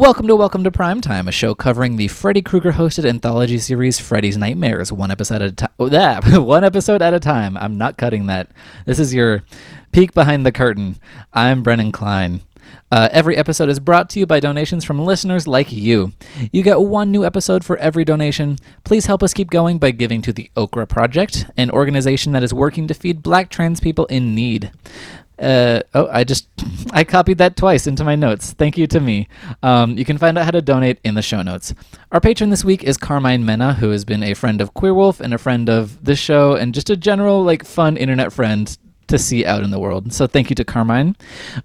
Welcome to Welcome to Primetime, a show covering the Freddy Krueger hosted anthology series Freddy's Nightmares, one episode at a time. That one episode at a time. I'm not cutting that. This is your peek behind the curtain. I'm Brennan Klein. Uh, every episode is brought to you by donations from listeners like you. You get one new episode for every donation. Please help us keep going by giving to the Okra Project, an organization that is working to feed black trans people in need. Uh, oh, I just I copied that twice into my notes. Thank you to me. Um, you can find out how to donate in the show notes. Our patron this week is Carmine Mena, who has been a friend of Queer Wolf and a friend of this show, and just a general like fun internet friend to see out in the world. So thank you to Carmine.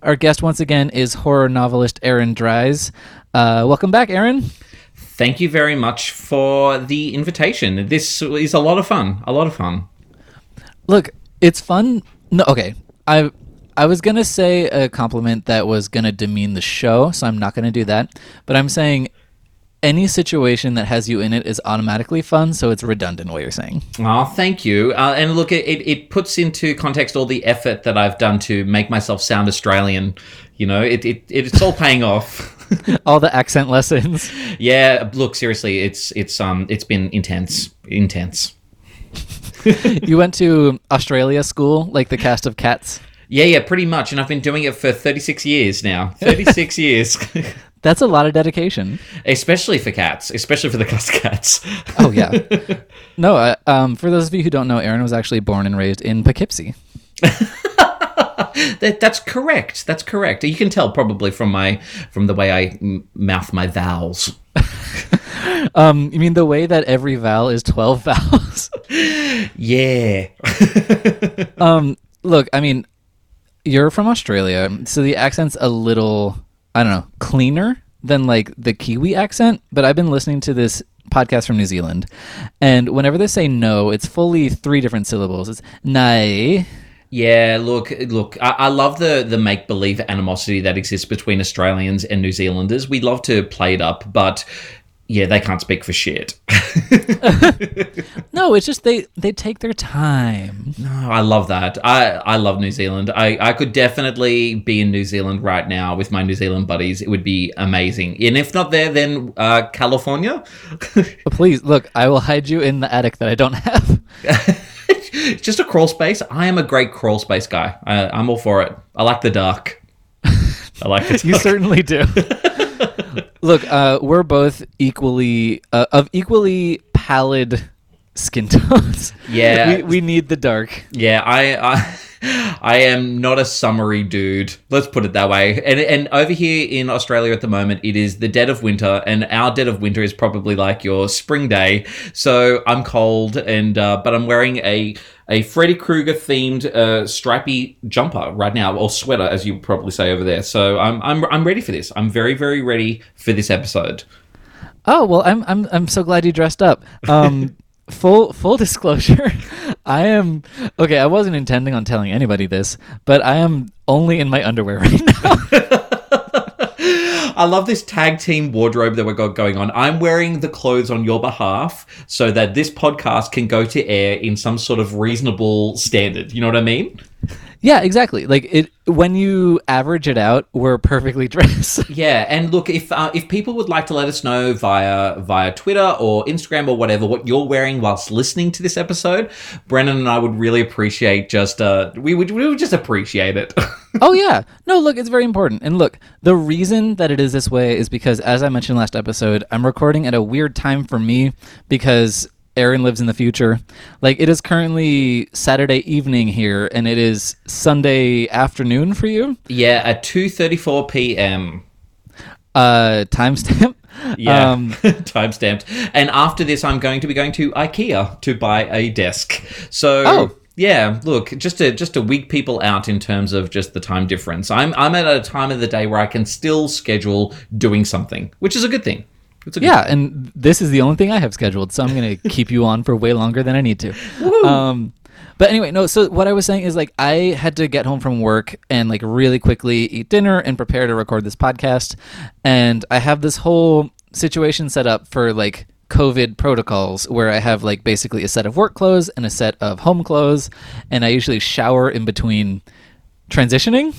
Our guest once again is horror novelist Aaron Dries. Uh, welcome back, Aaron. Thank you very much for the invitation. This is a lot of fun. A lot of fun. Look, it's fun. No, okay. I I was gonna say a compliment that was gonna demean the show, so I'm not gonna do that. But I'm saying any situation that has you in it is automatically fun, so it's redundant what you're saying. Oh, thank you. Uh, and look, it, it puts into context all the effort that I've done to make myself sound Australian. You know, it, it it's all paying off. all the accent lessons. Yeah, look, seriously, it's it's um it's been intense, intense. you went to Australia school, like the cast of Cats. Yeah, yeah, pretty much. And I've been doing it for 36 years now. 36 years. That's a lot of dedication. Especially for cats, especially for the cast cats. oh, yeah. No, uh, um, for those of you who don't know, Aaron was actually born and raised in Poughkeepsie. that, that's correct. That's correct. You can tell probably from my from the way I m- mouth my vowels. um, you mean the way that every vowel is twelve vowels? yeah. um, look, I mean, you're from Australia, so the accent's a little, I don't know, cleaner than like the Kiwi accent. But I've been listening to this podcast from New Zealand, and whenever they say no, it's fully three different syllables. It's nay. Yeah, look, look. I, I love the the make believe animosity that exists between Australians and New Zealanders. We love to play it up, but yeah, they can't speak for shit. no, it's just they they take their time. No, I love that. I I love New Zealand. I I could definitely be in New Zealand right now with my New Zealand buddies. It would be amazing. And if not there, then uh, California. Please look. I will hide you in the attic that I don't have. just a crawl space. I am a great crawl space guy. I, I'm all for it. I like the dark. I like it. you certainly do. Look, uh, we're both equally uh, of equally pallid skin tones. Yeah, we, we need the dark. Yeah, I, I, I am not a summery dude. Let's put it that way. And and over here in Australia at the moment, it is the dead of winter, and our dead of winter is probably like your spring day. So I'm cold, and uh, but I'm wearing a a Freddy Krueger themed uh, stripy jumper right now, or sweater, as you probably say over there. So I'm I'm I'm ready for this. I'm very very ready for this episode. Oh well, I'm I'm I'm so glad you dressed up. Um, full full disclosure, I am okay. I wasn't intending on telling anybody this, but I am only in my underwear right now. I love this tag team wardrobe that we've got going on. I'm wearing the clothes on your behalf so that this podcast can go to air in some sort of reasonable standard. You know what I mean? Yeah, exactly. Like it when you average it out, we're perfectly dressed. yeah, and look, if uh, if people would like to let us know via via Twitter or Instagram or whatever what you're wearing whilst listening to this episode, Brennan and I would really appreciate just uh we would we would just appreciate it. oh yeah. No, look, it's very important. And look, the reason that it is this way is because as I mentioned last episode, I'm recording at a weird time for me because Aaron lives in the future. Like it is currently Saturday evening here, and it is Sunday afternoon for you. Yeah, at two thirty four p.m. Uh, timestamp. Yeah, um, timestamped. And after this, I'm going to be going to IKEA to buy a desk. So. Oh. Yeah, look, just to just to wig people out in terms of just the time difference. I'm I'm at a time of the day where I can still schedule doing something, which is a good thing yeah, and this is the only thing I have scheduled, so I'm going to keep you on for way longer than I need to. Um, but anyway, no. So what I was saying is like I had to get home from work and like really quickly eat dinner and prepare to record this podcast, and I have this whole situation set up for like COVID protocols where I have like basically a set of work clothes and a set of home clothes, and I usually shower in between transitioning.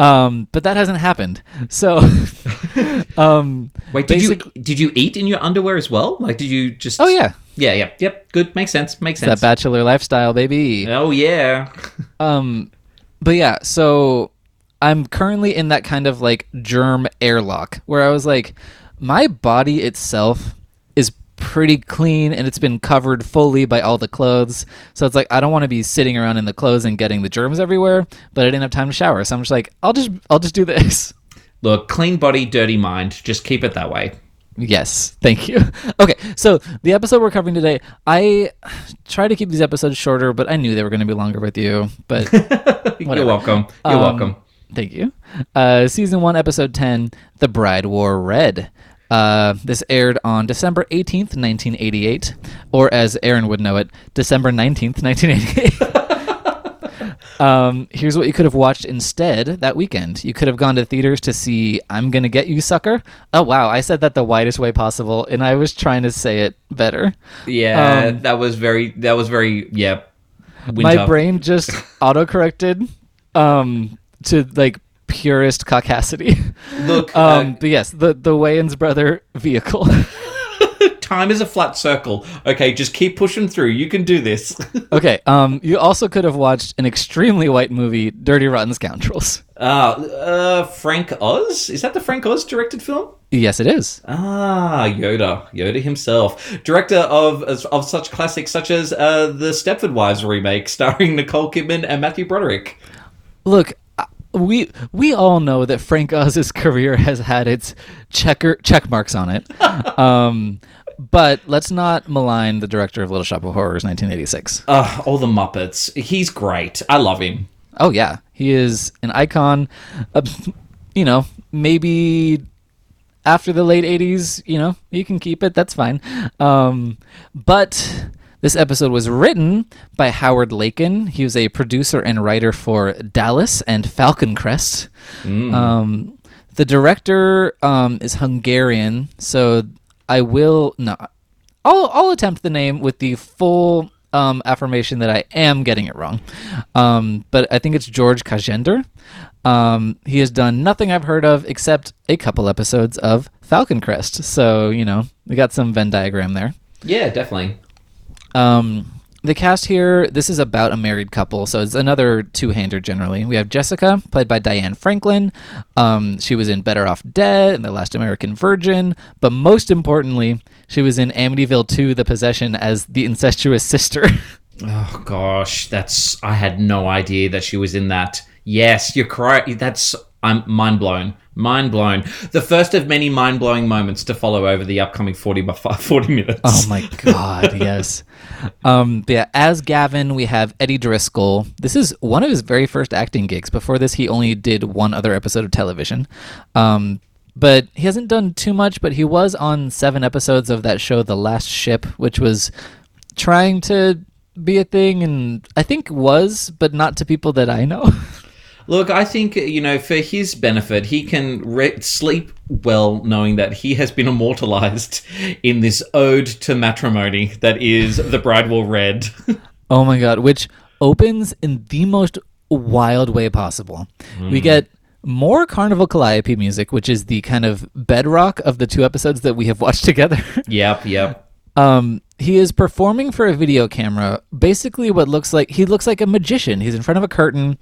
Um, but that hasn't happened. So, um, Wait, did you did you eat in your underwear as well? Like, did you just? Oh yeah, yeah, yeah, yep. Good, makes sense. Makes sense. that bachelor lifestyle, baby. oh yeah. Um, but yeah, so I'm currently in that kind of like germ airlock where I was like, my body itself pretty clean and it's been covered fully by all the clothes. So it's like I don't want to be sitting around in the clothes and getting the germs everywhere, but I didn't have time to shower. So I'm just like, I'll just I'll just do this. Look, clean body, dirty mind. Just keep it that way. Yes, thank you. Okay, so the episode we're covering today, I try to keep these episodes shorter, but I knew they were going to be longer with you. But You're welcome. You're Um, welcome. Thank you. Uh, season one, episode 10 The Bride Wore Red. Uh, this aired on December 18th, 1988, or as Aaron would know it, December 19th, 1988. um, here's what you could have watched instead that weekend. You could have gone to theaters to see I'm Gonna Get You, Sucker. Oh, wow. I said that the widest way possible, and I was trying to say it better. Yeah, um, that was very. That was very. Yeah. My brain just autocorrected um, to like purest caucasity. Look, Um, but yes, the the Wayans brother vehicle. uh, time is a flat circle. Okay, just keep pushing through. You can do this. okay. Um, you also could have watched an extremely white movie, Dirty Rotten Scoundrels. Ah, uh, Frank Oz. Is that the Frank Oz directed film? Yes, it is. Ah, Yoda, Yoda himself, director of of such classics such as uh, the Stepford Wives remake, starring Nicole Kidman and Matthew Broderick. Look, uh, we we all know that Frank Oz's career has had its checker check marks on it. um, but let's not malign the director of Little Shop of Horrors, 1986. Uh, all the Muppets. He's great. I love him. Oh yeah, he is an icon. Uh, you know, maybe after the late '80s, you know, you can keep it. That's fine. Um, but this episode was written by Howard Lakin. He was a producer and writer for Dallas and Falcon Crest. Um, the director um, is Hungarian, so I will not. I'll I'll attempt the name with the full um, affirmation that I am getting it wrong. Um, but I think it's George Kaczender. Um, he has done nothing I've heard of except a couple episodes of Falcon Crest. So you know we got some Venn diagram there. Yeah, definitely. Um, the cast here, this is about a married couple, so it's another two-hander generally. We have Jessica, played by Diane Franklin. Um, she was in Better Off Dead and The Last American Virgin, but most importantly, she was in Amityville 2: The Possession as the incestuous sister. Oh gosh, that's I had no idea that she was in that. Yes, you're correct. That's I'm mind blown. Mind blown. The first of many mind blowing moments to follow over the upcoming 40 by 40 minutes. Oh my god, yes. Um, yeah, as Gavin, we have Eddie Driscoll. This is one of his very first acting gigs. Before this, he only did one other episode of television. Um, but he hasn't done too much, but he was on seven episodes of that show, The Last Ship, which was trying to be a thing and I think was, but not to people that I know. Look, I think, you know, for his benefit, he can re- sleep well knowing that he has been immortalized in this ode to matrimony that is The Bride Wore Red. Oh my god, which opens in the most wild way possible. We get more Carnival Calliope music, which is the kind of bedrock of the two episodes that we have watched together. yep, yep. um, he is performing for a video camera, basically what looks like he looks like a magician. He's in front of a curtain.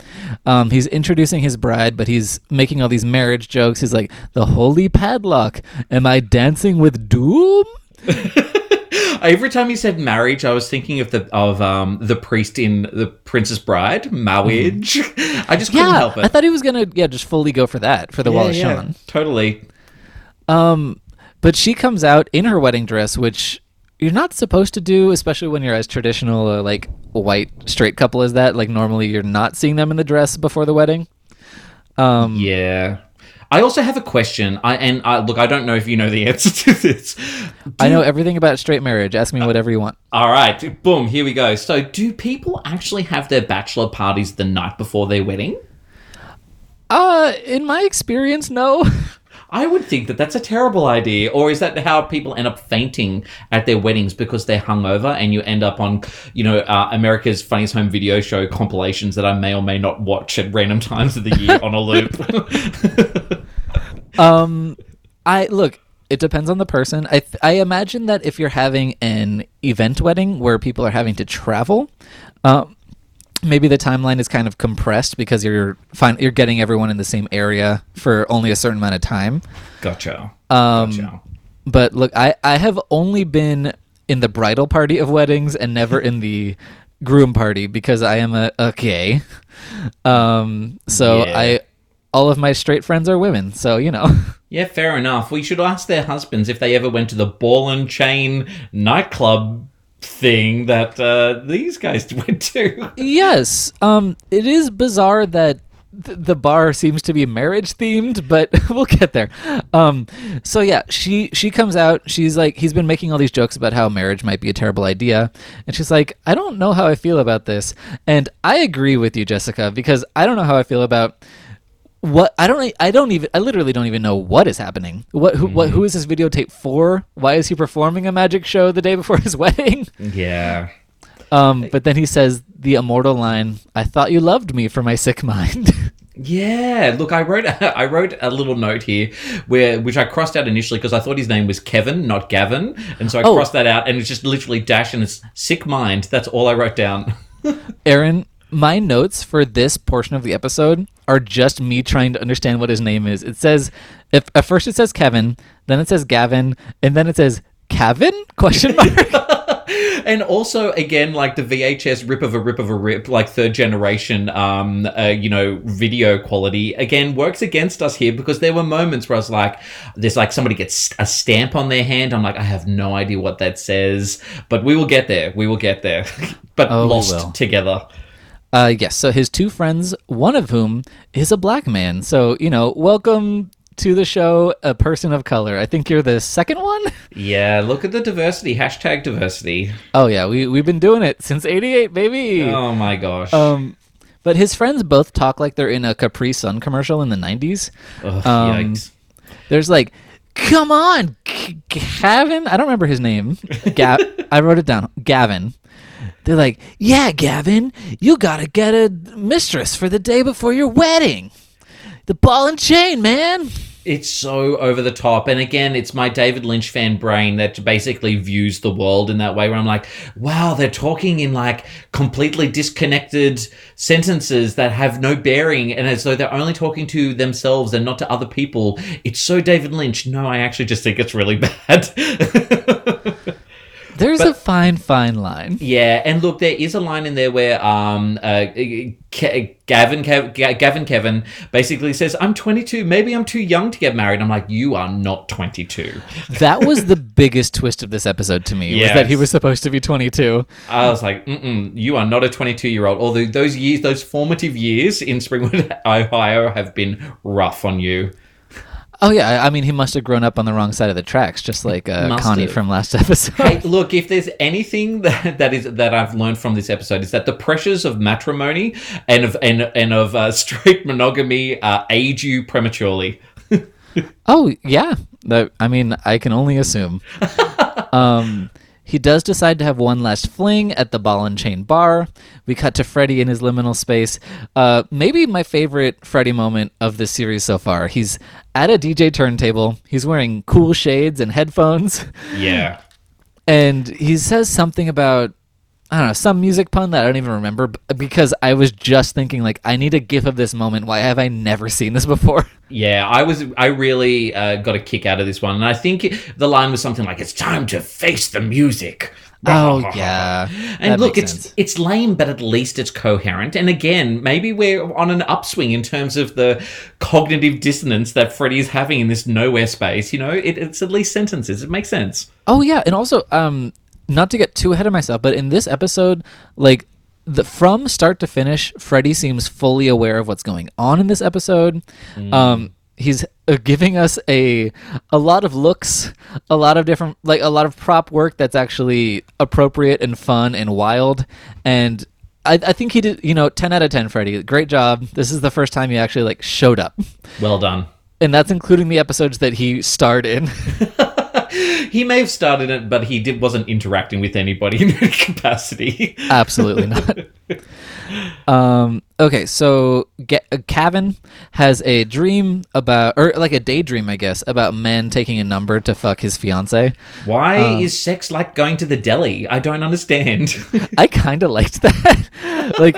Um, he's introducing his bride, but he's making all these marriage jokes. He's like, "The holy padlock. Am I dancing with doom?" Every time he said marriage, I was thinking of the of um the priest in The Princess Bride, marriage. I just couldn't Yeah, help it. I thought he was gonna yeah just fully go for that for the Wallace Shawn. totally. Um, but she comes out in her wedding dress, which you're not supposed to do, especially when you're as traditional a like white straight couple as that. Like normally, you're not seeing them in the dress before the wedding. Um, Yeah. I also have a question. I and I look, I don't know if you know the answer to this. I know everything about straight marriage. Ask me whatever you want. All right, boom, here we go. So, do people actually have their bachelor parties the night before their wedding? Uh, in my experience, no. I would think that that's a terrible idea. Or is that how people end up fainting at their weddings because they're hungover and you end up on, you know, uh, America's Funniest Home Video Show compilations that I may or may not watch at random times of the year on a loop? Um, I look. It depends on the person. I th- I imagine that if you're having an event wedding where people are having to travel, um, maybe the timeline is kind of compressed because you're fine. You're getting everyone in the same area for only a certain amount of time. gotcha. Um, Gotcha. But look, I I have only been in the bridal party of weddings and never in the groom party because I am a, a gay. Um, so Yeah. I all of my straight friends are women. So you know. Yeah, fair enough. We should ask their husbands if they ever went to the ball and chain nightclub thing that uh, these guys went to. Yes. Um, it is bizarre that th- the bar seems to be marriage themed, but we'll get there. Um, so yeah, she she comes out. She's like, he's been making all these jokes about how marriage might be a terrible idea, and she's like, I don't know how I feel about this, and I agree with you, Jessica, because I don't know how I feel about. What I don't I don't even I literally don't even know what is happening. What who what who is this videotape for? Why is he performing a magic show the day before his wedding? Yeah. Um, but then he says the immortal line, "I thought you loved me for my sick mind." Yeah, look, I wrote I wrote a little note here where which I crossed out initially because I thought his name was Kevin, not Gavin, and so I Oh. crossed that out, and it's just literally dash and it's sick mind. That's all I wrote down. Aaron, my notes for this portion of the episode are just me trying to understand what his name is. It says, if at first it says Kevin, then it says Gavin, and then it says Kevin? Question mark. and also again like the VHS rip of a rip of a rip like third generation um uh, you know video quality again works against us here because there were moments where I was like there's like somebody gets a stamp on their hand I'm like I have no idea what that says but we will get there we will get there but Oh, lost together Uh, yes. So his two friends, one of whom is a black man. So you know, welcome to the show, a person of color. I think you're the second one. yeah look at the diversity hashtag diversity Oh yeah, we we've been doing it since '88, baby. oh my gosh Um, but his friends both talk like they're in a Capri Sun commercial in the '90s. Ugh, um, yikes There's like, come on, G- Gavin. I don't remember his name. Gav. I wrote it down. Gavin. They're like, yeah, Gavin, you gotta get a mistress for the day before your wedding. The ball and chain, man. it's so over the top and again it's my david lynch fan brain that basically views the world in that way where i'm like wow they're talking in like completely disconnected sentences that have no bearing and as though they're only talking to themselves and not to other people it's so david lynch no i actually just think it's really bad There's a fine, fine line. Yeah, and look, there is a line in there where um, uh, Ke- Gavin, Kev- Gavin, Kevin basically says, "I'm 22. Maybe I'm too young to get married." I'm like, "You are not 22." That was the biggest twist of this episode to me. Was that he was supposed to be 22. I was like, Mm-mm, "You are not a 22 year old." Although those years, those formative years in Springwood, Ohio, have been rough on you. Oh yeah, I- I mean he must have grown up on the wrong side of the tracks, just like uh, Must Connie have. from last episode. Hey, look, if there's anything that, that is that I've learned from this episode is that the pressures of matrimony and of and and of uh, straight monogamy uh, age you prematurely. Oh yeah, I mean I can only assume. um, he does decide to have one last fling at the ball and chain bar. We cut to Freddy in his liminal space. Uh, maybe my favorite Freddy moment of this series so far. He's at a DJ turntable. He's wearing cool shades and headphones. Yeah. and he says something about I don't know some music pun that I don't even remember because I was just thinking like I need a gif of this moment. Why have I never seen this before? Yeah, I was. I really uh, got a kick out of this one, and I think the line was something like, "It's time to face the music." Oh yeah, And That look, it's sense. it's lame, but at least it's coherent. And again, maybe we're on an upswing in terms of the cognitive dissonance that Freddy's having in this nowhere space. You know, it, it's at least sentences. It makes sense. Oh yeah, and also um not to get too ahead of myself, but in this episode, like the from start to finish, Freddy seems fully aware of what's going on in this episode. Um he's uh, giving us a a lot of looks, a lot of different like a lot of prop work that's actually appropriate and fun and wild and I, I think he did, you know, ten out of ten, Freddy. Great job. This is the first time he actually like showed up. Well done. and that's including the episodes that he starred in. he may have started it, but he did wasn't interacting with anybody in any capacity. Absolutely not. Um, okay, so Ga- uh, Cavan has a dream about, or like a daydream, I guess, about men taking a number to fuck his fiance. Why is sex like going to the deli? I don't understand. I kind of liked that. like,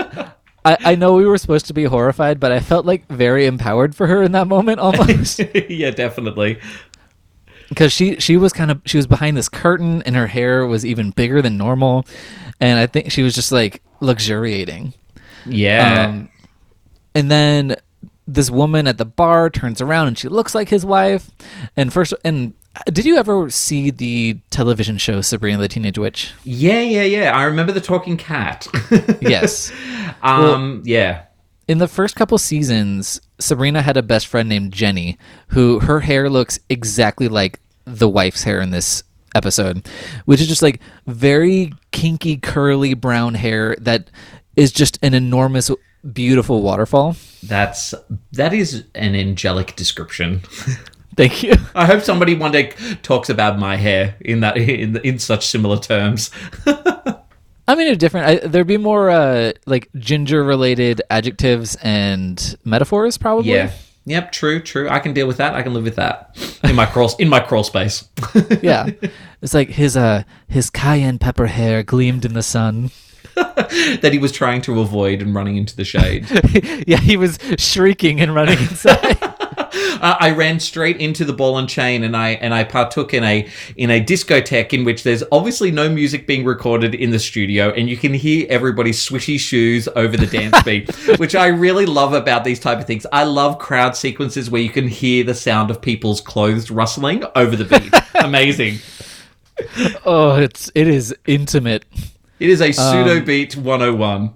I, I know we were supposed to be horrified, but I felt like very empowered for her in that moment almost. yeah, definitely. Because she she was kind of she was behind this curtain and her hair was even bigger than normal and i think she was just like luxuriating Yeah. um, and then this woman at the bar turns around and she looks like his wife and first and did you ever see the television show sabrina the teenage witch yeah, yeah, yeah. I remember the talking cat. yes um, yeah. In the first couple seasons, Sabrina had a best friend named Jenny, who her hair looks exactly like the wife's hair in this episode, which is just like very kinky, curly brown hair that is just an enormous, beautiful waterfall. That's that is an angelic description. Thank you. I hope somebody one day talks about my hair in that in in such similar terms. I mean, they're different. I, there'd be more uh, like ginger-related adjectives and metaphors, probably. Yeah. Yep. True. True. I can deal with that. I can live with that in my crawl in my crawl space. yeah. It's like his uh his cayenne pepper hair gleamed in the sun. that he was trying to avoid and running into the shade. yeah, he was shrieking and running inside. Uh, I ran straight into the ball and chain, and I and I partook in a in a discotheque in which there's obviously no music being recorded in the studio, and you can hear everybody's swishy shoes over the dance beat, which I really love about these type of things. I love crowd sequences where you can hear the sound of people's clothes rustling over the beat. Amazing. oh, it's it is intimate. It is a pseudo beat 101.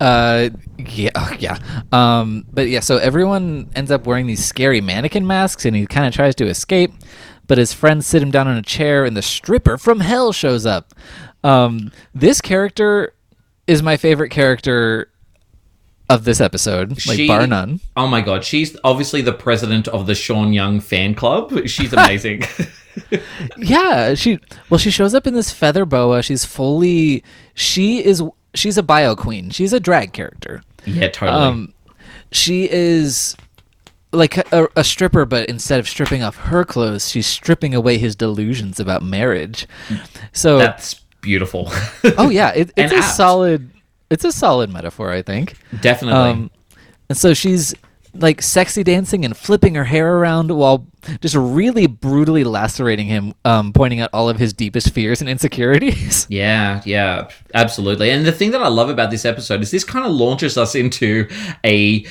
Uh, yeah, oh, yeah. Um, but yeah, so everyone ends up wearing these scary mannequin masks, and he kind of tries to escape, but his friends sit him down on a chair, and the stripper from hell shows up. Um, this character is my favorite character of this episode, like She- bar none. Oh my god, she's obviously the president of the Sean Young fan club. She's amazing. Yeah, she well, she shows up in this feather boa. She's fully. She is. She's a bio queen. She's a drag character. yeah, totally. Um, she is like a, a stripper, but instead of stripping off her clothes, she's stripping away his delusions about marriage. So, That's beautiful. oh yeah, it, it's a apt. solid. It's a solid metaphor, I think. Definitely. Um, and so she's like sexy dancing and flipping her hair around while just really brutally lacerating him, um, pointing out all of his deepest fears and insecurities. Yeah, yeah, absolutely. And the thing that I love about this episode is this kind of launches us into a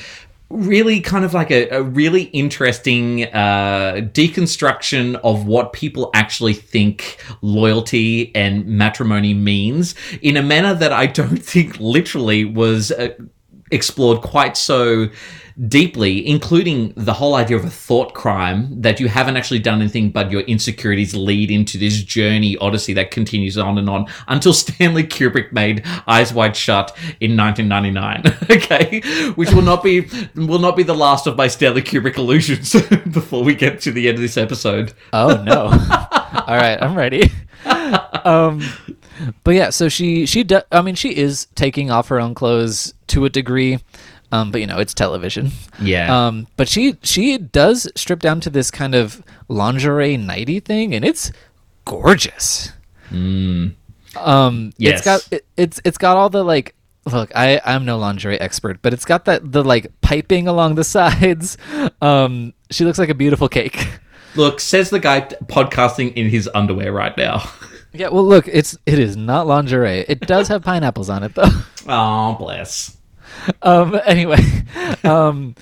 really kind of like a, a really interesting uh, deconstruction of what people actually think loyalty and matrimony means in a manner that I don't think literally was uh, explored quite so deeply, including the whole idea of a thought crime that you haven't actually done anything, but your insecurities lead into this journey odyssey that continues on and on until Stanley Kubrick made Eyes Wide Shut in 1999. okay, which will not be will not be the last of my Stanley Kubrick illusions before we get to the end of this episode. Oh no! All right, I'm ready. um, but yeah, so she she do, I mean she is taking off her own clothes to a degree, um, but you know it's television. Yeah. Um, but she she does strip down to this kind of lingerie nighty thing, and it's gorgeous. Um, Yes. it's got it, it's it's got all the like. Look, I I'm no lingerie expert, but it's got that the like piping along the sides. Um, she looks like a beautiful cake. Look, says the guy podcasting in his underwear right now. Yeah, well, look, it's it is not lingerie. It does have pineapples on it, though. Oh, bless. Um, anyway, um,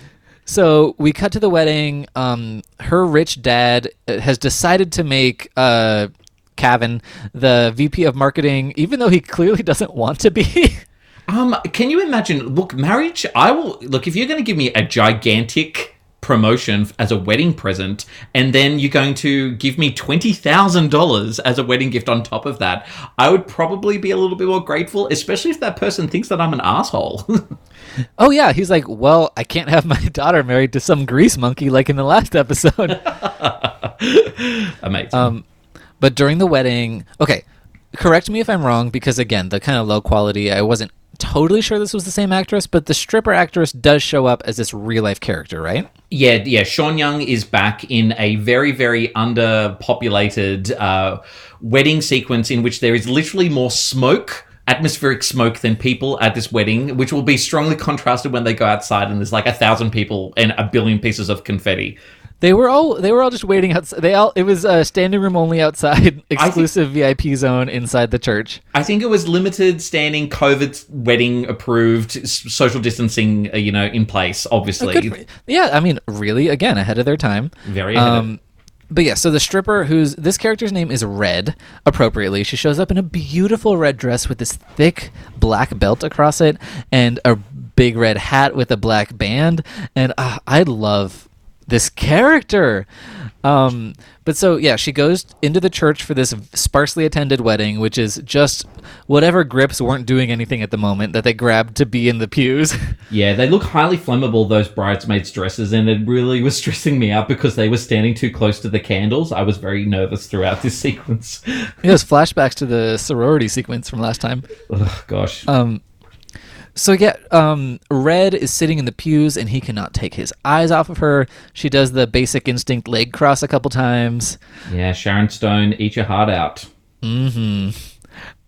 so we cut to the wedding. Um, her rich dad uh, has decided to make uh, Cavan the VP of marketing, even though he clearly doesn't want to be. Um, can you imagine? Look, marriage. I will look if you're going to give me a gigantic promotion as a wedding present, and then you're going to give me twenty thousand dollars as a wedding gift on top of that, I would probably be a little bit more grateful, especially if that person thinks that I'm an asshole. Oh yeah, he's like, well, I can't have my daughter married to some grease monkey like in the last episode. Amazing. Um, but during the wedding, okay, correct me if I'm wrong because again, the kind of low quality, I wasn't totally sure this was the same actress, but the stripper actress does show up as this real life character, right? Yeah, yeah. Sean Young is back in a very, very underpopulated uh, wedding sequence in which there is literally more smoke, atmospheric smoke, than people at this wedding, which will be strongly contrasted when they go outside and there's like a thousand people and a billion pieces of confetti. They were all they were all just waiting outside. They all it was a standing room only outside, exclusive VIP zone inside the church. I think it was limited standing, COVID wedding approved, social distancing, uh, you know, in place. Obviously, yeah, I mean, really, again, ahead of their time. very ahead Um, but yeah, so the stripper, who's this character's name is Red, appropriately. She shows up in a beautiful red dress with this thick black belt across it and a big red hat with a black band. And uh, I love this character. Um, but so yeah, she goes into the church for this sparsely attended wedding, which is just whatever grips weren't doing anything at the moment that they grabbed to be in the pews. Yeah, they look highly flammable, those bridesmaids' dresses, and it really was stressing me out because they were standing too close to the candles. I was very nervous throughout this sequence. Those flashbacks to the sorority sequence from last time. Ugh, gosh. Um, so yeah, um, Red is sitting in the pews and he cannot take his eyes off of her. She does the basic instinct leg cross a couple times. yeah, Sharon Stone, eat your heart out.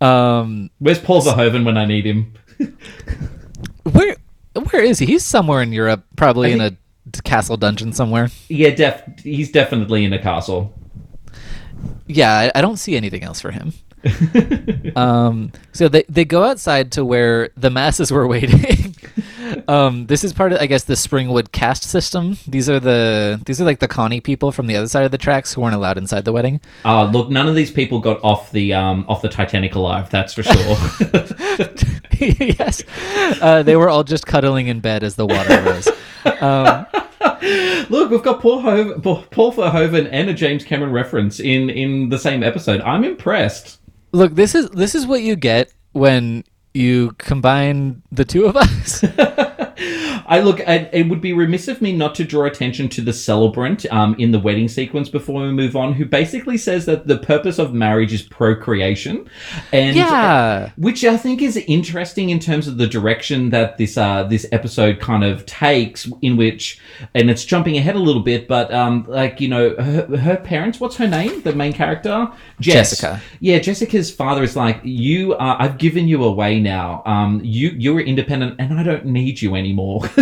Um, Where's Paul Verhoeven when I need him? where where is he? He's somewhere in Europe, probably I in a castle dungeon somewhere. Yeah, def- he's definitely in a castle. Yeah, I, I don't see anything else for him. um, so they they go outside to where the masses were waiting. um, this is part of, I guess, the Springwood caste system. These are the these are like the Connie people from the other side of the tracks who weren't allowed inside the wedding. Oh, look, none of these people got off the um off the Titanic alive. That's for sure. yes, uh, they were all just cuddling in bed as the water rose. Um, look, we've got Paul, Ho- Paul Paul Verhoeven and a James Cameron reference in in the same episode. I'm impressed. Look, this is this is what you get when you combine the two of us. I look. I, it would be remiss of me not to draw attention to the celebrant um, in the wedding sequence before we move on, who basically says that the purpose of marriage is procreation, and yeah, which I think is interesting in terms of the direction that this uh, this episode kind of takes. In which, and it's jumping ahead a little bit, but um, like you know, her, her parents. What's her name? The main character, Jess. Jessica. Yeah, Jessica's father is like, you are. I've given you away now. Um, you you're independent, and I don't need you anymore.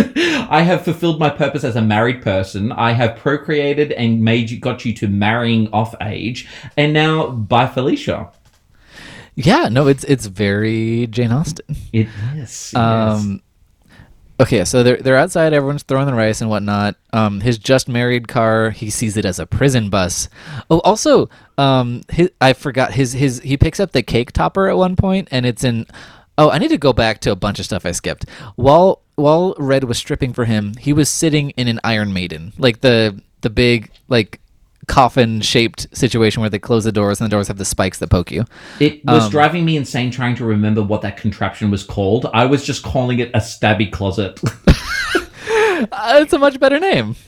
I have fulfilled my purpose as a married person. I have procreated and made you got you to marrying off age, and now bye, Felicia. yeah. No, it's it's very Jane Austen. It yes. Um, okay, so they're they're outside. Everyone's throwing the rice and whatnot. Um, his just married car, he sees it as a prison bus. Oh, also, um, his, I forgot his his he picks up the cake topper at one point, and it's in. Oh, I need to go back to a bunch of stuff I skipped. While while Red was stripping for him, he was sitting in an Iron Maiden, like the the big like coffin shaped situation where they close the doors and the doors have the spikes that poke you. It was Um, driving me insane trying to remember what that contraption was called. I was just calling it a stabby closet. Uh, it's a much better name.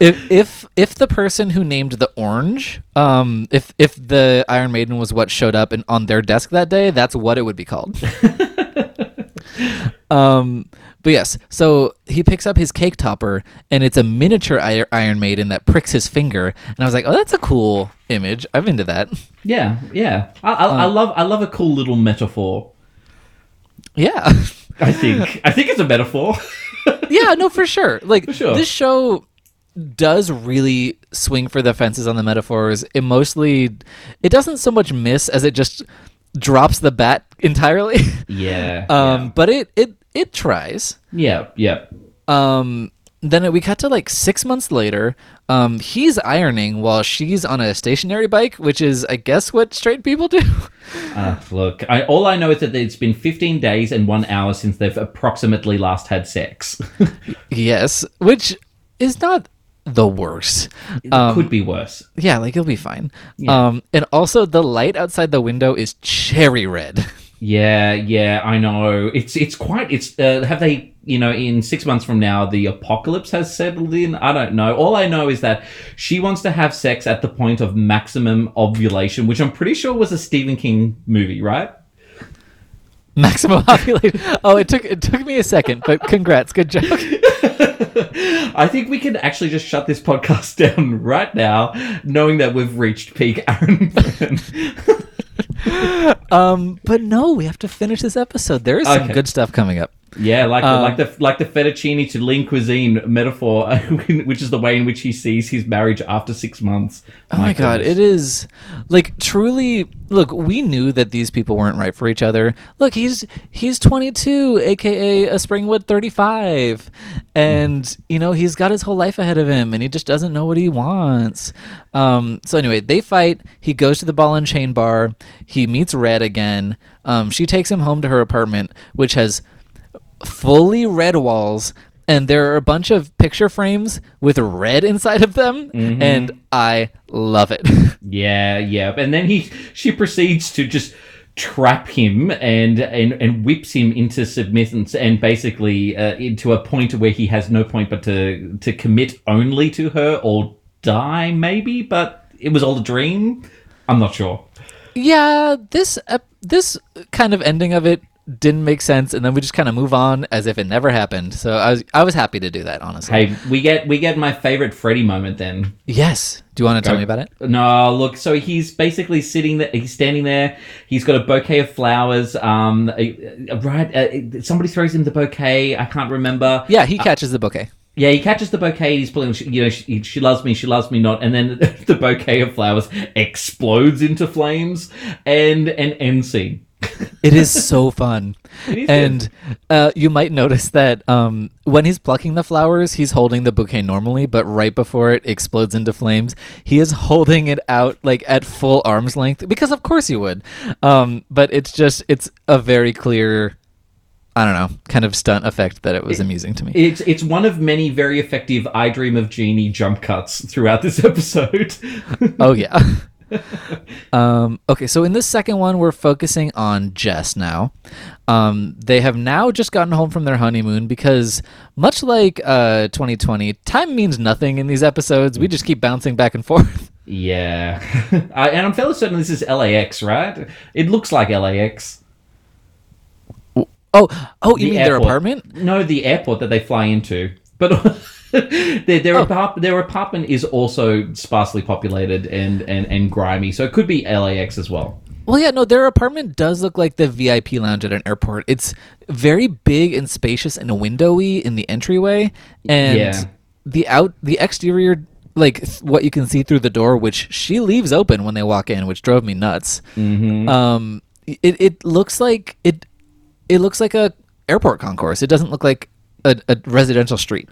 if if if the person who named the orange, um, if if the Iron Maiden was what showed up in, on their desk that day, that's what it would be called. um, but yes, so he picks up his cake topper, and it's a miniature Ir- Iron Maiden that pricks his finger, and I was like, oh, that's a cool image. I'm into that. yeah, yeah. I, I, I love I love a cool little metaphor. Yeah. I think I think it's a metaphor. yeah, no, for sure. Like sure. this show does really swing for the fences on the metaphors. It mostly it doesn't so much miss as it just drops the bat entirely. yeah. um, but it it it tries. yeah. Yeah. Um, then we cut to like six months later. Um, he's ironing while she's on a stationary bike, which is, I guess, what straight people do. Uh, look, I, all I know is that it's been 15 days and one hour since they've approximately last had sex. yes, which is not the worst. It Um, could be worse. yeah, like it'll be fine. Yeah. Um, and also the light outside the window is cherry red. Yeah, yeah, I know. It's it's quite. It's uh, have they you know in six months from now the apocalypse has settled in. I don't know. All I know is that she wants to have sex at the point of maximum ovulation, which I'm pretty sure was a Stephen King movie, right? Maximum ovulation. Oh, it took it took me a second, but congrats, good joke. I think we can actually just shut this podcast down right now, knowing that we've reached peak Aaron. Um, but no, we have to finish this episode. There is some Okay. good stuff coming up. Yeah, like Um, like the like the fettuccine to lean cuisine metaphor, which is the way in which he sees his marriage after six months. Oh my, god, goodness. it is like truly look, we knew that these people weren't right for each other. Look, he's he's 22, aka a Springwood 35. And you know, he's got his whole life ahead of him and he just doesn't know what he wants. Um so anyway, they fight, he goes to the ball and chain bar, he meets Red again. Um she takes him home to her apartment which has fully red walls and there are a bunch of picture frames with red inside of them and i love it Yeah, yeah. And then he she proceeds to just trap him and and, and whips him into submittance and basically uh, into a point where he has no point but to to commit only to her or die maybe, but it was all a dream. I'm not sure. yeah this ep this kind of ending of it didn't make sense and then we just kind of move on as if it never happened so i was i was happy to do that honestly Hey, we get we get my favorite Freddy moment then. yes do you want to tell me about it No, look. So he's basically sitting there. He's standing there. He's got a bouquet of flowers. Um, uh, right. Uh, somebody throws him the bouquet. I can't remember. yeah he catches the bouquet Yeah, he catches the bouquet. He's pulling. You know, she, she loves me. She loves me not. And then the bouquet of flowers explodes into flames, and an end scene. It is so fun. and uh, you might notice that um, when he's plucking the flowers, he's holding the bouquet normally, but right before it explodes into flames, he is holding it out like at full arm's length because, of course, you would. Um, but it's just, it's a very clear, I don't know, kind of stunt effect that it was amusing to me. It's it's one of many very effective "I Dream of Jeannie" jump cuts throughout this episode. oh, yeah. um, okay, so in this second one, we're focusing on Jess now. Um, they have now just gotten home from their honeymoon because, much like uh, 2020, time means nothing in these episodes. We just keep bouncing back and forth. yeah, I, and I'm fairly certain this is LAX, right? It looks like LAX. Oh, oh, you The mean their apartment? No, the airport that they fly into, but. their their, Oh. their apartment is also sparsely populated and, and, and grimy, so it could be LAX as well. Well, yeah, no, their apartment does look like the VIP lounge at an airport. It's very big and spacious and windowy in the entryway, and Yeah. the out the exterior, like what you can see through the door, which she leaves open when they walk in, which drove me nuts. Mm-hmm. Um, it it looks like it it looks like a airport concourse. It doesn't look like a, a residential street.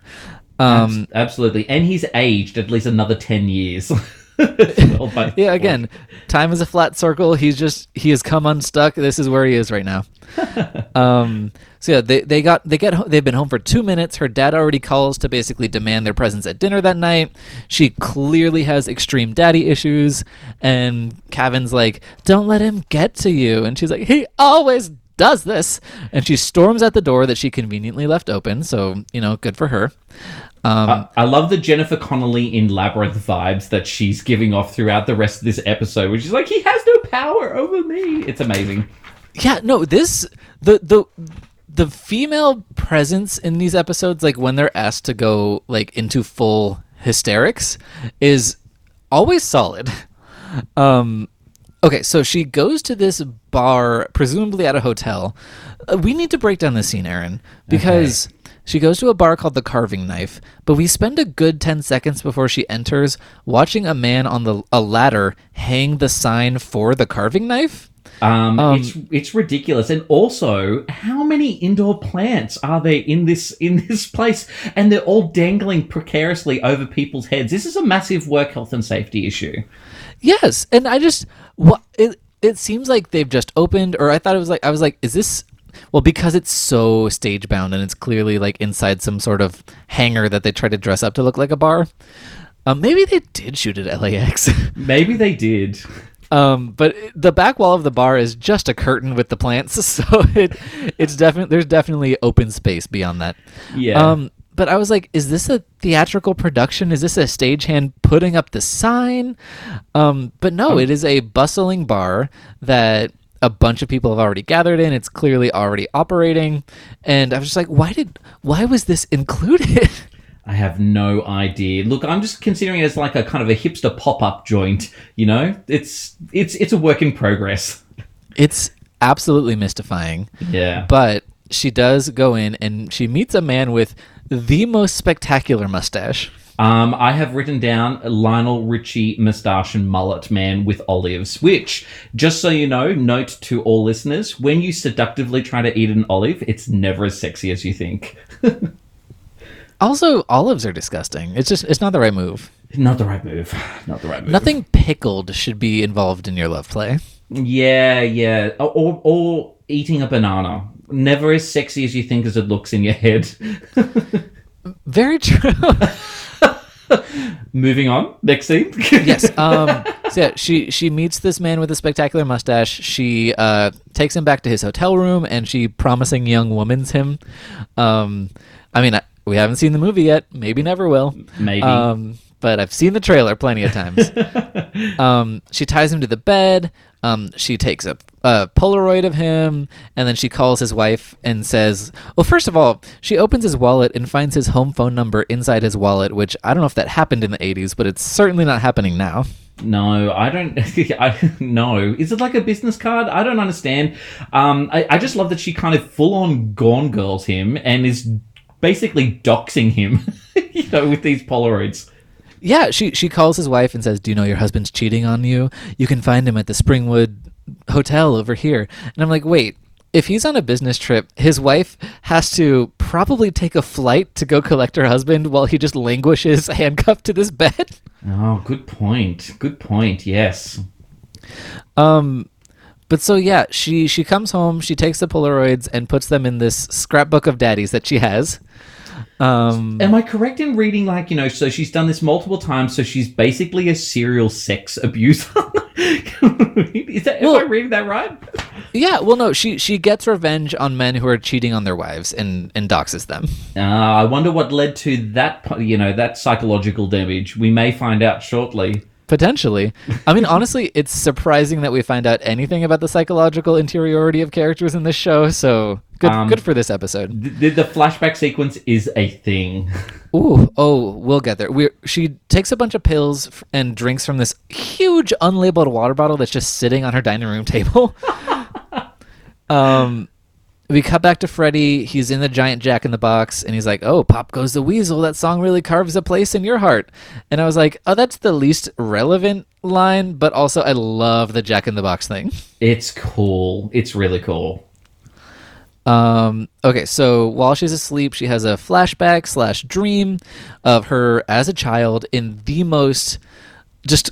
Um, Absolutely, and he's aged at least another ten years. Well, Yeah, again, time is a flat circle. He's just he has come unstuck. This is where he is right now. um, so yeah, they they got they get they've been home for two minutes. Her dad already calls to basically demand their presence at dinner that night. She clearly has extreme daddy issues, and Kevin's like, "Don't let him get to you," and she's like, "He always." Does this, and she storms at the door that she conveniently left open. So you know, good for her. Um, I, I love the Jennifer Connelly in Labyrinth vibes that she's giving off throughout the rest of this episode, which is like he has no power over me. It's amazing. yeah no this the the the female presence in these episodes like when they're asked to go like into full hysterics is always solid um okay so she goes to this bar presumably at a hotel uh, we need to break down the scene aaron because she goes to a bar called the carving knife but we spend a good 10 seconds before she enters watching a man on the a ladder hang the sign for the carving knife Um, Um, it's it's ridiculous, and also, how many indoor plants are there in this in this place? And they're all dangling precariously over people's heads. This is a massive work health and safety issue. Yes, and I just what it it seems like they've just opened, or I thought it was like I was like, is this well because it's so stage bound and it's clearly like inside some sort of hangar that they try to dress up to look like a bar. Um, maybe they did shoot at LAX. Maybe they did. Um, but the back wall of the bar is just a curtain with the plants, so it it's definitely there's definitely open space beyond that. Yeah. Um, but I was like, is this a theatrical production? Is this a stagehand putting up the sign? Um, but no, it is a bustling bar that a bunch of people have already gathered in. It's clearly already operating, and I was just like, why did why was this included? I have no idea. Look, I'm just considering it as like a kind of a hipster pop-up joint. You know, it's it's it's a work in progress. it's absolutely mystifying. Yeah. But she does go in and she meets a man with the most spectacular mustache. Um, I have written down Lionel Richie moustache and mullet man with olives, which, just so you know, note to all listeners, when you seductively try to eat an olive, it's never as sexy as you think. Also, olives are disgusting. It's just it's not the right move. Not the right move. Not the right move. Nothing pickled should be involved in your love play. Yeah, yeah. Or, or, or eating a banana. Never as sexy as you think as it looks in your head. Very true. Moving on. Next scene. yes. Um, so yeah, she she meets this man with a spectacular mustache. She uh, takes him back to his hotel room, and she promising young woman's him. Um, I mean, I, we haven't seen the movie yet. Maybe never will. Maybe. Um, but I've seen the trailer plenty of times. um, she ties him to the bed. Um, she takes a, a Polaroid of him, and then she calls his wife and says, "Well, first of all, she opens his wallet and finds his home phone number inside his wallet, which I don't know if that happened in the '80s, but it's certainly not happening now." No, I don't. I no. Is it like a business card? I don't understand. Um, I, I just love that she kind of full on gone girls him and is basically doxing him, you know, with these Polaroids. Yeah, she she calls his wife and says, "Do you know your husband's cheating on you? You can find him at the Springwood Hotel over here." And I'm like, "Wait, if he's on a business trip, his wife has to probably take a flight to go collect her husband while he just languishes handcuffed to this bed?" Oh, good point. Good point. Yes. Um but so yeah, she she comes home, she takes the Polaroids and puts them in this scrapbook of daddies that she has. Um Am I correct in reading like you know? So she's done this multiple times. So she's basically a serial sex abuser. Is that? am I reading that right? yeah, well no, she she gets revenge on men who are cheating on their wives and and doxes them. Uh, I wonder what led to that. You know, that psychological damage. We may find out shortly. Potentially. I mean, honestly, it's surprising that we find out anything about the psychological interiority of characters in this show. So good, Um, good for this episode. The, the flashback sequence is a thing. Ooh, oh, we'll get there. We she takes a bunch of pills f- and drinks from this huge unlabeled water bottle that's just sitting on her dining room table. um, we cut back to Freddy. He's in the giant Jack in the Box, and he's like, "Oh, Pop Goes the Weasel. That song really carves a place in your heart." And I was like, "Oh, that's the least relevant line, but also I love the Jack in the Box thing." It's cool. It's really cool. Um, okay, so while she's asleep, she has a flashback slash dream of her as a child in the most just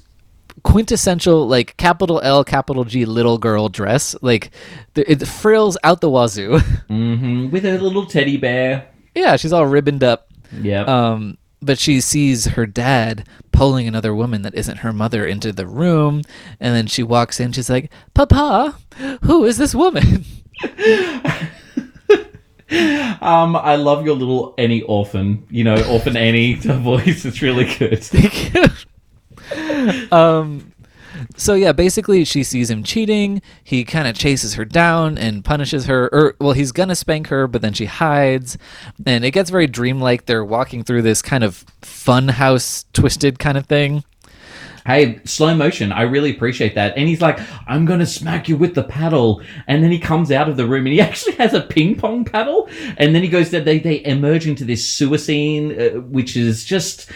quintessential, like capital L, capital G, little girl dress. Like the, it frills out the wazoo. hmm With a little teddy bear. yeah, she's all ribboned up. Yeah. Um, but she sees her dad pulling another woman that isn't her mother into the room, and then she walks in. She's like, "Papa, who is this woman?" um, I love your little Annie orphan. You know, orphan Annie voice. It's really good. Um, so yeah, basically she sees him cheating. He kind of chases her down and punishes her. Or well, he's gonna spank her, but then she hides, and it gets very dreamlike. They're walking through this kind of fun house, twisted kind of thing. Hey, slow motion. I really appreciate that. And he's like, I'm going to smack you with the paddle. And then he comes out of the room and he actually has a ping pong paddle. And then he goes, they, they emerge into this sewer scene, uh, which is just.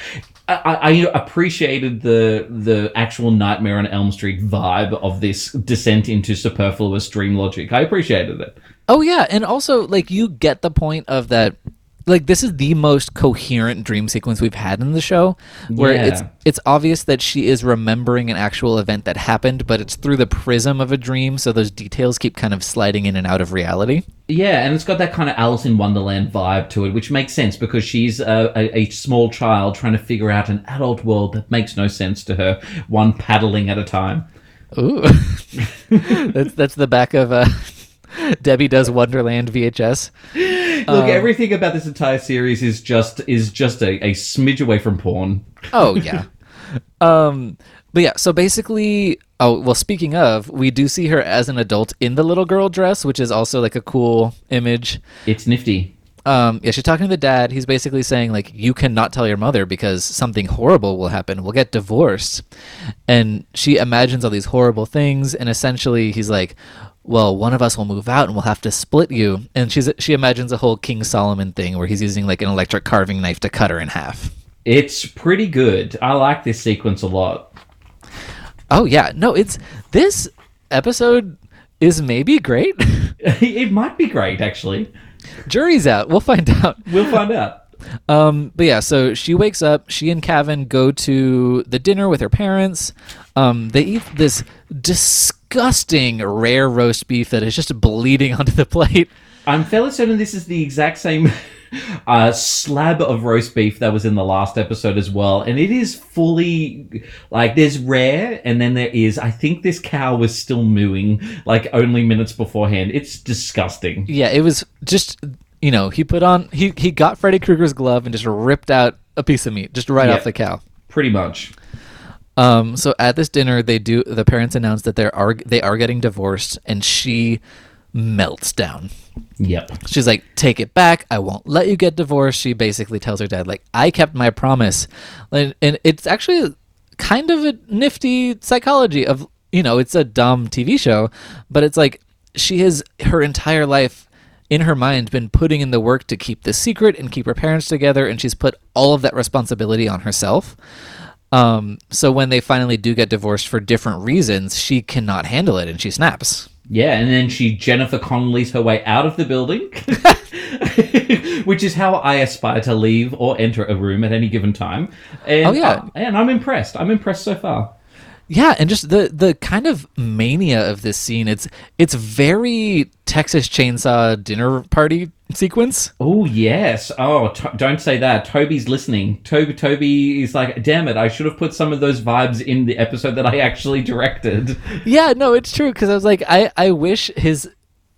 I, I appreciated the the actual Nightmare on Elm Street vibe of this descent into superfluous dream logic. I appreciated it. Oh yeah, and also like you get the point of that like this is the most coherent dream sequence we've had in the show where Yeah. it's it's obvious that she is remembering an actual event that happened but it's through the prism of a dream so those details keep kind of sliding in and out of reality Yeah, and it's got that kind of Alice in Wonderland vibe to it, which makes sense because she's a, a, a small child trying to figure out an adult world that makes no sense to her, one paddling at a time. ooh that's that's the back of uh debbie does wonderland vhs Look, everything about this entire series is just is just a, a smidge away from porn. Oh yeah. um but yeah, so basically oh well speaking of, we do see her as an adult in the little girl dress, which is also like a cool image. It's nifty. Um yeah, she's talking to the dad. He's basically saying like you cannot tell your mother because something horrible will happen. We'll get divorced. And she imagines all these horrible things and essentially he's like well, one of us will move out and we'll have to split you. And she's she imagines a whole King Solomon thing where he's using like an electric carving knife to cut her in half. It's pretty good. I like this sequence a lot. Oh yeah, no, it's this episode is maybe great. it might be great, actually. Jury's out. We'll find out. We'll find out. Um, but yeah, so she wakes up. She and Kevin go to the dinner with her parents. Um, they eat this disgusting rare roast beef that is just bleeding onto the plate. I'm fairly certain this is the exact same uh, slab of roast beef that was in the last episode as well. And it is fully like there's rare, and then there is. I think this cow was still mooing like only minutes beforehand. It's disgusting. Yeah, it was just you know he put on he he got Freddy Krueger's glove and just ripped out a piece of meat just right Yeah. off the cow. Pretty much. Um, so at this dinner, they do the parents announce that they are they are getting divorced, and she melts down. Yep. She's like, "Take it back! I won't let you get divorced." She basically tells her dad, "Like I kept my promise," and, and it's actually kind of a nifty psychology of you know it's a dumb TV show, but it's like she has her entire life in her mind been putting in the work to keep this secret and keep her parents together, and she's put all of that responsibility on herself. Um, so when they finally do get divorced for different reasons, she cannot handle it and she snaps. Yeah, and then she Jennifer Connelly's her way out of the building, which is how I aspire to leave or enter a room at any given time. And, Oh, yeah. uh, and I'm impressed. I'm impressed so far. Yeah, and just the the kind of mania of this scene. It's it's very Texas Chainsaw dinner party sequence. Oh yes. Oh, to- don't say that. Tobe's listening. Tobe, Tobe is like, damn it! I should have put some of those vibes in the episode that I actually directed. Yeah, no, it's true because I was like, I I wish his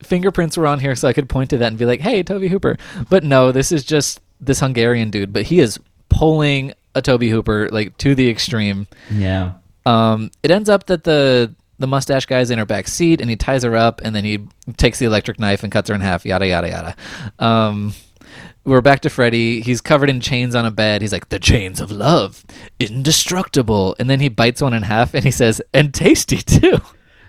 fingerprints were on here so I could point to that and be like, hey, Tobe Hooper. But no, this is just this Hungarian dude. But he is pulling a Tobe Hooper like to the extreme. Yeah. Um, it ends up that the the mustache guy's in her back seat and he ties her up and then he takes the electric knife and cuts her in half. Yada yada yada. Um, we're back to Freddy. He's covered in chains on a bed. He's like, the chains of love, indestructible. And then he bites one in half and he says, and tasty too.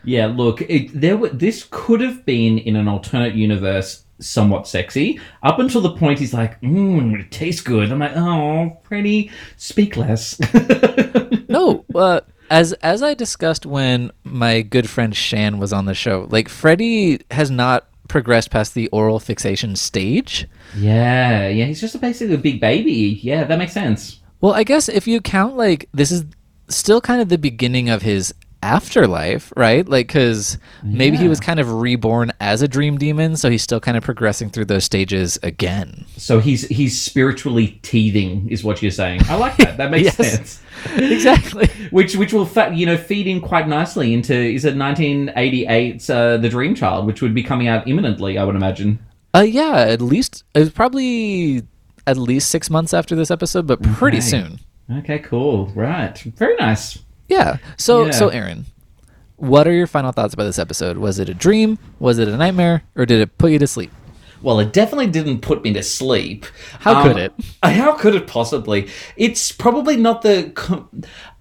Yeah. Look, it, there. were- This could have been in an alternate universe. Somewhat sexy up until the point he's like, mmm, it tastes good. I'm like, oh, pretty, speak less. No, uh, as as I discussed when my good friend Shan was on the show, like Freddy has not progressed past the oral fixation stage. yeah, yeah, he's just basically a big baby. Yeah, that makes sense. Well, I guess if you count like this is still kind of the beginning of his afterlife, right? Like cuz maybe he was kind of reborn as a dream demon, so he's still kind of progressing through those stages again. So he's he's spiritually teething, is what you're saying. I like that. That makes sense. exactly. Which which will fa- you know feed in quite nicely into is it 1988's uh, The Dream Child, which would be coming out imminently, I would imagine. Uh yeah, at least it was probably at least 6 months after this episode, but pretty Okay. soon. Okay, cool. Right. Very nice. Yeah. So Yeah. so Aaron, what are your final thoughts about this episode? Was it a dream? Was it a nightmare? Or did it put you to sleep? Well, it definitely didn't put me to sleep. How Um, could it? How could it possibly? It's probably not the.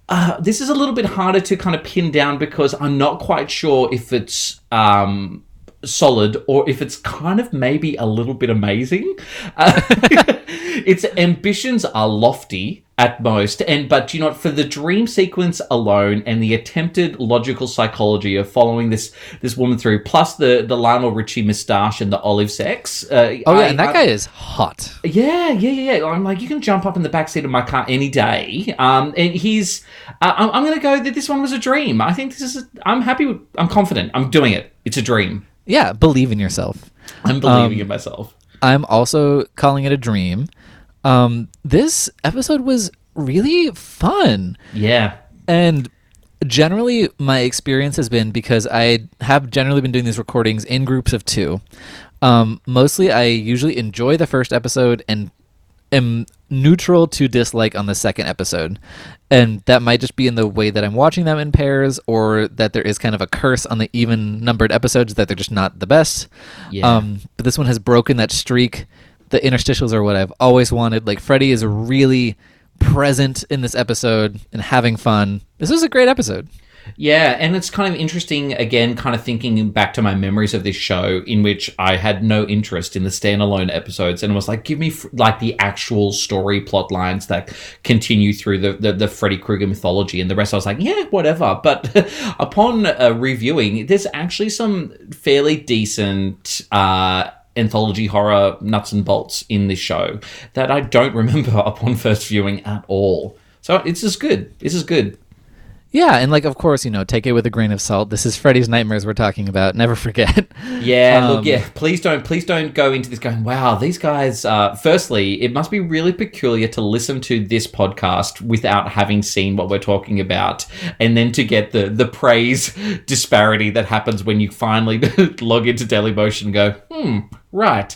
Uh, this is a little bit harder to kind of pin down because I'm not quite sure if it's um, solid or if it's kind of maybe a little bit amazing. Uh, its ambitions are lofty at most. And but you know, for the dream sequence alone and the attempted logical psychology of following this this woman through, plus the the Lionel Richie moustache and the olive sex. Uh, Oh yeah, I- and that I- guy is hot. yeah, yeah, yeah. yeah. I'm like, you can jump up in the backseat of my car any day. Um, and he's, uh, I'm, I'm going to go that this one was a dream. I think this is, a, I'm happy, with, I'm confident. I'm doing it. It's a dream. Yeah, believe in yourself. I'm believing in myself. I'm also calling it a dream. Um, this episode was really fun. Yeah. And generally, my experience has been because I have generally been doing these recordings in groups of two. Um, mostly, I usually enjoy the first episode and am neutral to dislike on the second episode. And that might just be in the way that I'm watching them in pairs, or that there is kind of a curse on the even numbered episodes that they're just not the best. Yeah. Um, but this one has broken that streak. The interstitials are what I've always wanted. Like Freddy is really present in this episode and having fun. This was a great episode. Yeah, and it's kind of interesting again, kind of thinking back to my memories of this show, in which I had no interest in the standalone episodes, and was like, give me like the actual story plot lines that continue through the the, the Freddy Krueger mythology, and the rest I was like, yeah, whatever. But upon uh, reviewing, there's actually some fairly decent. Uh, anthology horror nuts and bolts in this show that I don't remember upon first viewing at all. So it's just good. This is good. Yeah, and like of course, you know, take it with a grain of salt. This is Freddy's Nightmares we're talking about. Never forget. Yeah, Um, look, yeah. Please don't, please don't go into this going. Wow, these guys. Uh, firstly, it must be really peculiar to listen to this podcast without having seen what we're talking about, and then to get the the praise disparity that happens when you finally log into Dailymotion and go, hmm, right.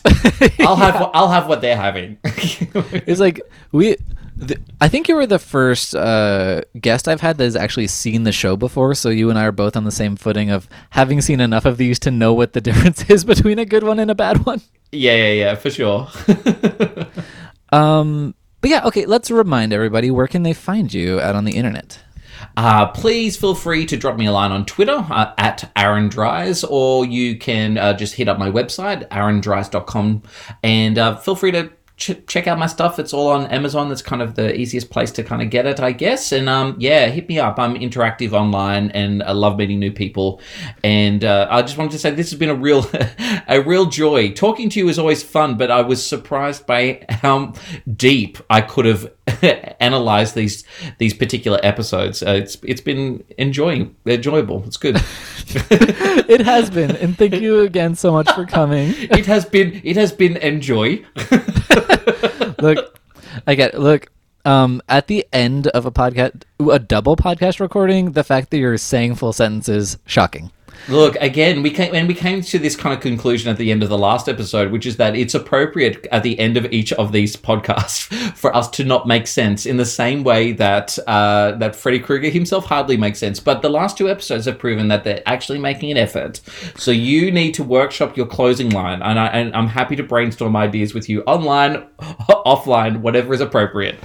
I'll have, what, I'll have what they're having. It's like we. The, I think you were the first uh, guest I've had that has actually seen the show before. So you and I are both on the same footing of having seen enough of these to know what the difference is between a good one and a bad one. yeah, yeah, yeah, for sure. Um, but yeah, okay. Let's remind everybody where can they find you out on the internet. Uh, please feel free to drop me a line on Twitter uh, at Aaron Dries, or you can uh, just hit up my website, aarondries.com, and uh, feel free to ch- check out my stuff. It's all on Amazon. That's kind of the easiest place to kind of get it, I guess. And um, yeah, hit me up. I'm interactive online, and I love meeting new people. And uh, I just wanted to say this has been a real, a real joy. Talking to you is always fun, but I was surprised by how deep I could have analyzed these these particular episodes. Uh, it's it's been enjoying enjoyable. It's good. it has been, and thank you again so much for coming. it has been it has been enjoy. look, I get look. Um, at the end of a podcast, a double podcast recording, the fact that you're saying full sentences, shocking. Look again. We came and we came to this kind of conclusion at the end of the last episode, which is that it's appropriate at the end of each of these podcasts for us to not make sense in the same way that uh, that Freddy Krueger himself hardly makes sense. But the last two episodes have proven that they're actually making an effort. So you need to workshop your closing line, and, I, and I'm happy to brainstorm ideas with you online, offline, whatever is appropriate.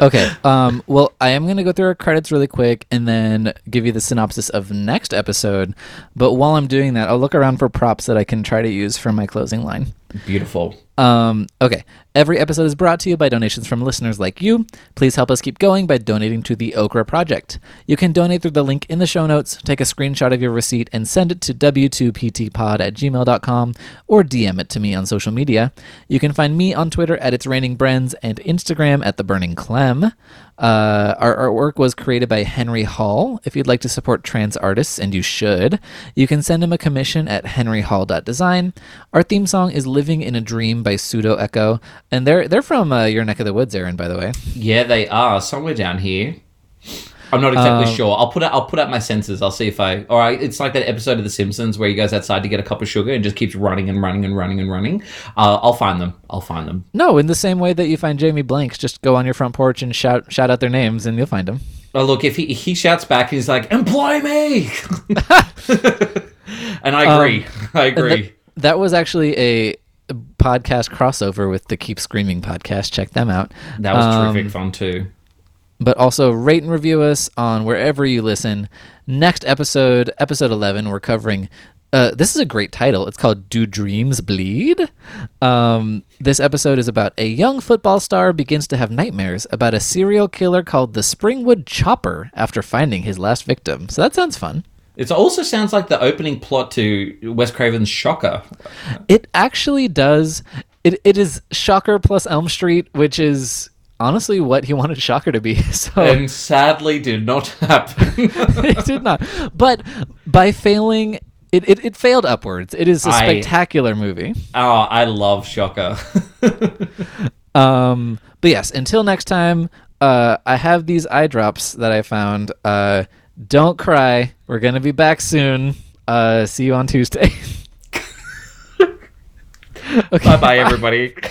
Okay. Um, well, I am going to go through our credits really quick and then give you the synopsis of next episode. But while I'm doing that, I'll look around for props that I can try to use for my closing line. Beautiful. Um, okay. Every episode is brought to you by donations from listeners like you. Please help us keep going by donating to the Okra Project. You can donate through the link in the show notes, take a screenshot of your receipt, and send it to w2ptpod at gmail.com or DM it to me on social media. You can find me on Twitter at It's Raining Brens and Instagram at The Burning Clem. Uh, our artwork was created by Henry Hall. If you'd like to support trans artists, and you should, you can send him a commission at henryhall.design. Our theme song is Living in a Dream by Pseudo Echo, and they're they're from uh, your neck of the woods, Aaron, by the way. Yeah, they are somewhere down here. I'm not exactly Um, sure. I'll put out, I'll put out my senses. I'll see if I. All right, it's like that episode of The Simpsons where he goes outside to get a cup of sugar and just keeps running and running and running and running. Uh, I'll find them. I'll find them. No, in the same way that you find Jamie Blanks, just go on your front porch and shout shout out their names, and you'll find them. Oh, look, if he he shouts back, he's like, "Employ me," and I agree. I agree. That was actually a podcast crossover with the Keep Screaming podcast. Check them out. that was Um, terrific fun too. but also rate and review us on wherever you listen. Next episode, episode 11, we're covering Uh, this is a great title. It's called "Do Dreams Bleed." Um, this episode is about a young football star begins to have nightmares about a serial killer called the Springwood Chopper after finding his last victim. So that sounds fun. It also sounds like the opening plot to Wes Craven's Shocker. It actually does. It it is Shocker plus Elm Street, which is honestly what he wanted Shocker to be. So And sadly did not happen. it did not. But by failing, it, it, it failed upwards. It is a spectacular movie. oh, I love Shocker. Um, but yes, until next time, uh, I have these eye drops that I found. Uh, don't cry. We're gonna be back soon. Uh, see you on Tuesday. okay. bye bye, everybody.